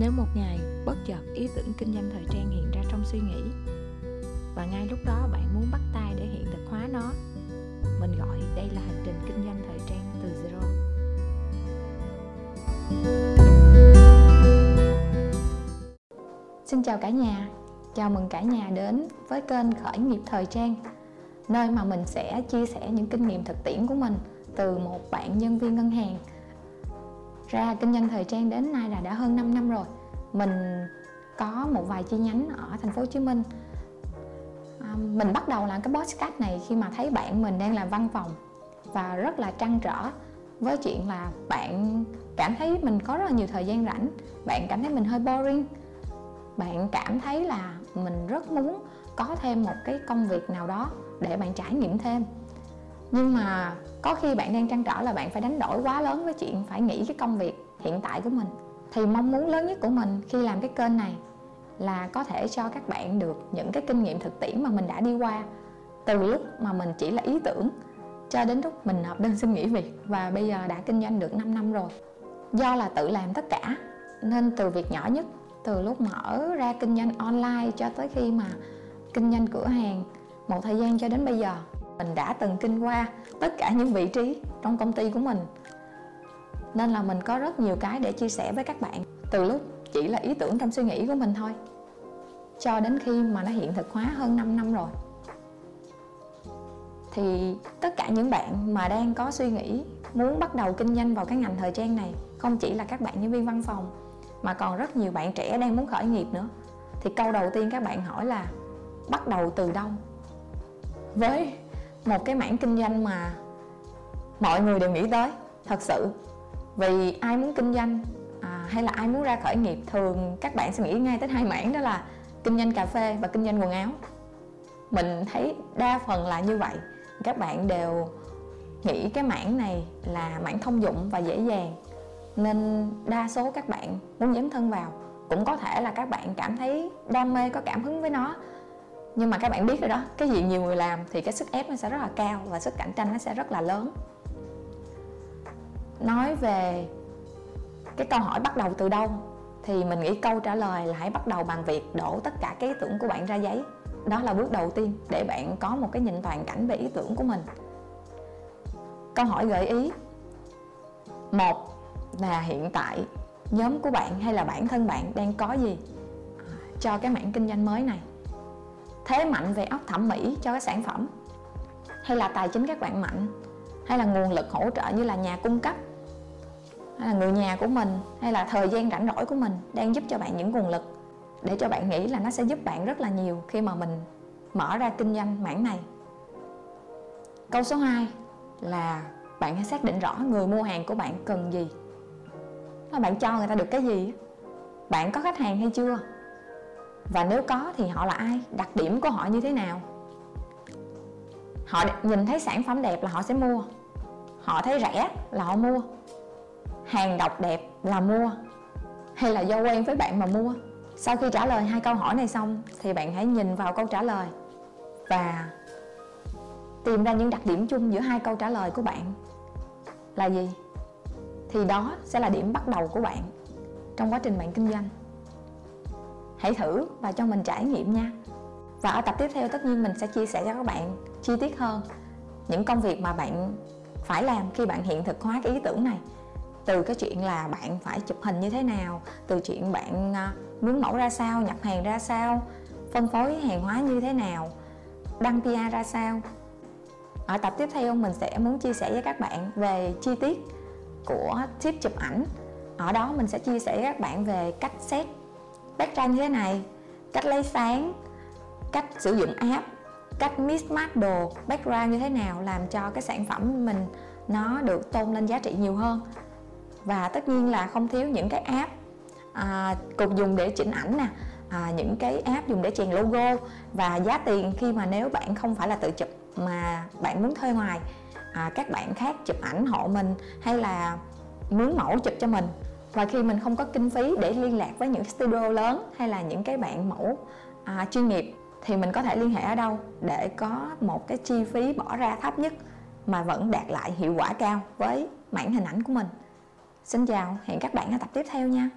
nếu một ngày bất chợt ý tưởng kinh doanh thời trang hiện ra trong suy nghĩ và ngay lúc đó bạn muốn bắt tay để hiện thực hóa nó mình gọi đây là hành trình kinh doanh thời trang từ zero. Xin chào cả nhà, chào mừng cả nhà đến với kênh Khởi nghiệp Thời trang Nơi mà mình sẽ chia sẻ những kinh nghiệm thực tiễn của mình từ một bạn nhân viên ngân hàng. Ra kinh doanh thời trang đến nay là đã hơn 5 năm rồi mình có một vài chi nhánh ở thành phố Hồ Chí Minh. À, mình bắt đầu làm cái podcast này khi mà thấy bạn mình đang làm văn phòng và rất là trăn trở với chuyện là bạn cảm thấy mình có rất là nhiều thời gian rảnh bạn cảm thấy mình hơi boring. Bạn cảm thấy là mình rất muốn có thêm một cái công việc nào đó để bạn trải nghiệm thêm. Nhưng mà có khi bạn đang trăn trở là bạn phải đánh đổi quá lớn với chuyện phải nghĩ cái công việc hiện tại của mình thì mong muốn lớn nhất của mình khi làm cái kênh này là có thể cho các bạn được những cái kinh nghiệm thực tiễn mà mình đã đi qua. Từ lúc mà mình chỉ là ý tưởng cho đến lúc mình nộp đơn xin nghỉ việc và bây giờ đã kinh doanh được 5 năm rồi. Do là tự làm tất cả, nên từ việc nhỏ nhất, từ lúc mở ra kinh doanh online cho tới khi mà kinh doanh cửa hàng, một thời gian cho đến bây giờ, mình đã từng kinh qua tất cả những vị trí trong công ty của mình nên là mình có rất nhiều cái để chia sẻ với các bạn. Từ lúc chỉ là ý tưởng trong suy nghĩ của mình thôi. Cho đến khi mà nó hiện thực hóa hơn 5 năm rồi. Thì tất cả những bạn mà đang có suy nghĩ, muốn bắt đầu kinh doanh vào cái ngành thời trang này, không chỉ là các bạn nhân viên văn phòng, mà còn rất nhiều bạn trẻ đang muốn khởi nghiệp nữa. Thì câu đầu tiên các bạn hỏi là, bắt đầu từ đâu? Với một cái mảng kinh doanh mà mọi người đều nghĩ tới, thật sự vì ai muốn kinh doanh à, hay là ai muốn ra khởi nghiệp thường các bạn sẽ nghĩ ngay tới hai mảng đó là kinh doanh cà phê và kinh doanh quần áo. Mình thấy đa phần là như vậy. Các bạn đều nghĩ cái mảng này là mảng thông dụng và dễ dàng nên đa số các bạn muốn dấn thân vào. Cũng có thể là các bạn cảm thấy đam mê có cảm hứng với nó. Nhưng mà các bạn biết rồi đó cái gì nhiều người làm thì cái sức ép nó sẽ rất là cao và sức cạnh tranh nó sẽ rất là lớn nói về cái câu hỏi bắt đầu từ đâu, thì mình nghĩ câu trả lời là hãy bắt đầu bằng việc đổ tất cả cái ý tưởng của bạn ra giấy. Đó là bước đầu tiên để bạn có một cái nhìn toàn cảnh về ý tưởng của mình. Câu hỏi gợi ý. Một là hiện tại nhóm của bạn hay là bản thân bạn đang có gì cho cái mảng kinh doanh mới này? Thế mạnh về óc thẩm mỹ cho cái sản phẩm hay là tài chính các bạn mạnh hay là nguồn lực hỗ trợ như là nhà cung cấp? Hay là người nhà của mình, hay là thời gian rảnh rỗi của mình đang giúp cho bạn những nguồn lực để cho bạn nghĩ là nó sẽ giúp bạn rất là nhiều khi mà mình mở ra kinh doanh mảng này. Câu số 2 là bạn hãy xác định rõ người mua hàng của bạn cần gì. Là bạn cho người ta được cái gì bạn có khách hàng hay chưa? Và nếu có thì họ là ai? Đặc điểm của họ như thế nào? Họ nhìn thấy sản phẩm đẹp là họ sẽ mua. Họ thấy rẻ là họ mua hàng độc đẹp là mua hay là do quen với bạn mà mua? Sau khi trả lời hai câu hỏi này xong thì bạn hãy nhìn vào câu trả lời và tìm ra những đặc điểm chung giữa hai câu trả lời của bạn. Là gì? Thì đó sẽ là điểm bắt đầu của bạn trong quá trình bạn kinh doanh. Hãy thử và cho mình trải nghiệm nha. Và ở tập tiếp theo tất nhiên mình sẽ chia sẻ cho các bạn chi tiết hơn những công việc mà bạn phải làm khi bạn hiện thực hóa cái ý tưởng này từ cái chuyện là bạn phải chụp hình như thế nào, từ chuyện bạn à, muốn mẫu ra sao, nhập hàng ra sao, phân phối hàng hóa như thế nào, đăng PR ra sao. Ở tập tiếp theo mình sẽ muốn chia sẻ với các bạn về chi tiết của tip chụp ảnh. Ở đó mình sẽ chia sẻ với các bạn về cách set background như thế này, cách lấy sáng, cách sử dụng app, cách mismatch đồ background như thế nào làm cho cái sản phẩm mình nó được tôn lên giá trị nhiều hơn và tất nhiên là không thiếu những cái app à, cục dùng để chỉnh ảnh nè à, những cái app dùng để chèn logo. Và giá tiền khi mà nếu bạn không phải là tự chụp mà bạn muốn thuê ngoài à, các bạn khác chụp ảnh hộ mình hay là mướn mẫu chụp cho mình. Và khi mình không có kinh phí để liên lạc với những studio lớn hay là những cái bạn mẫu à, chuyên nghiệp thì mình có thể liên hệ ở đâu để có một cái chi phí bỏ ra thấp nhất mà vẫn đạt lại hiệu quả cao với mảng hình ảnh của mình xin chào hẹn các bạn ở tập tiếp theo nha.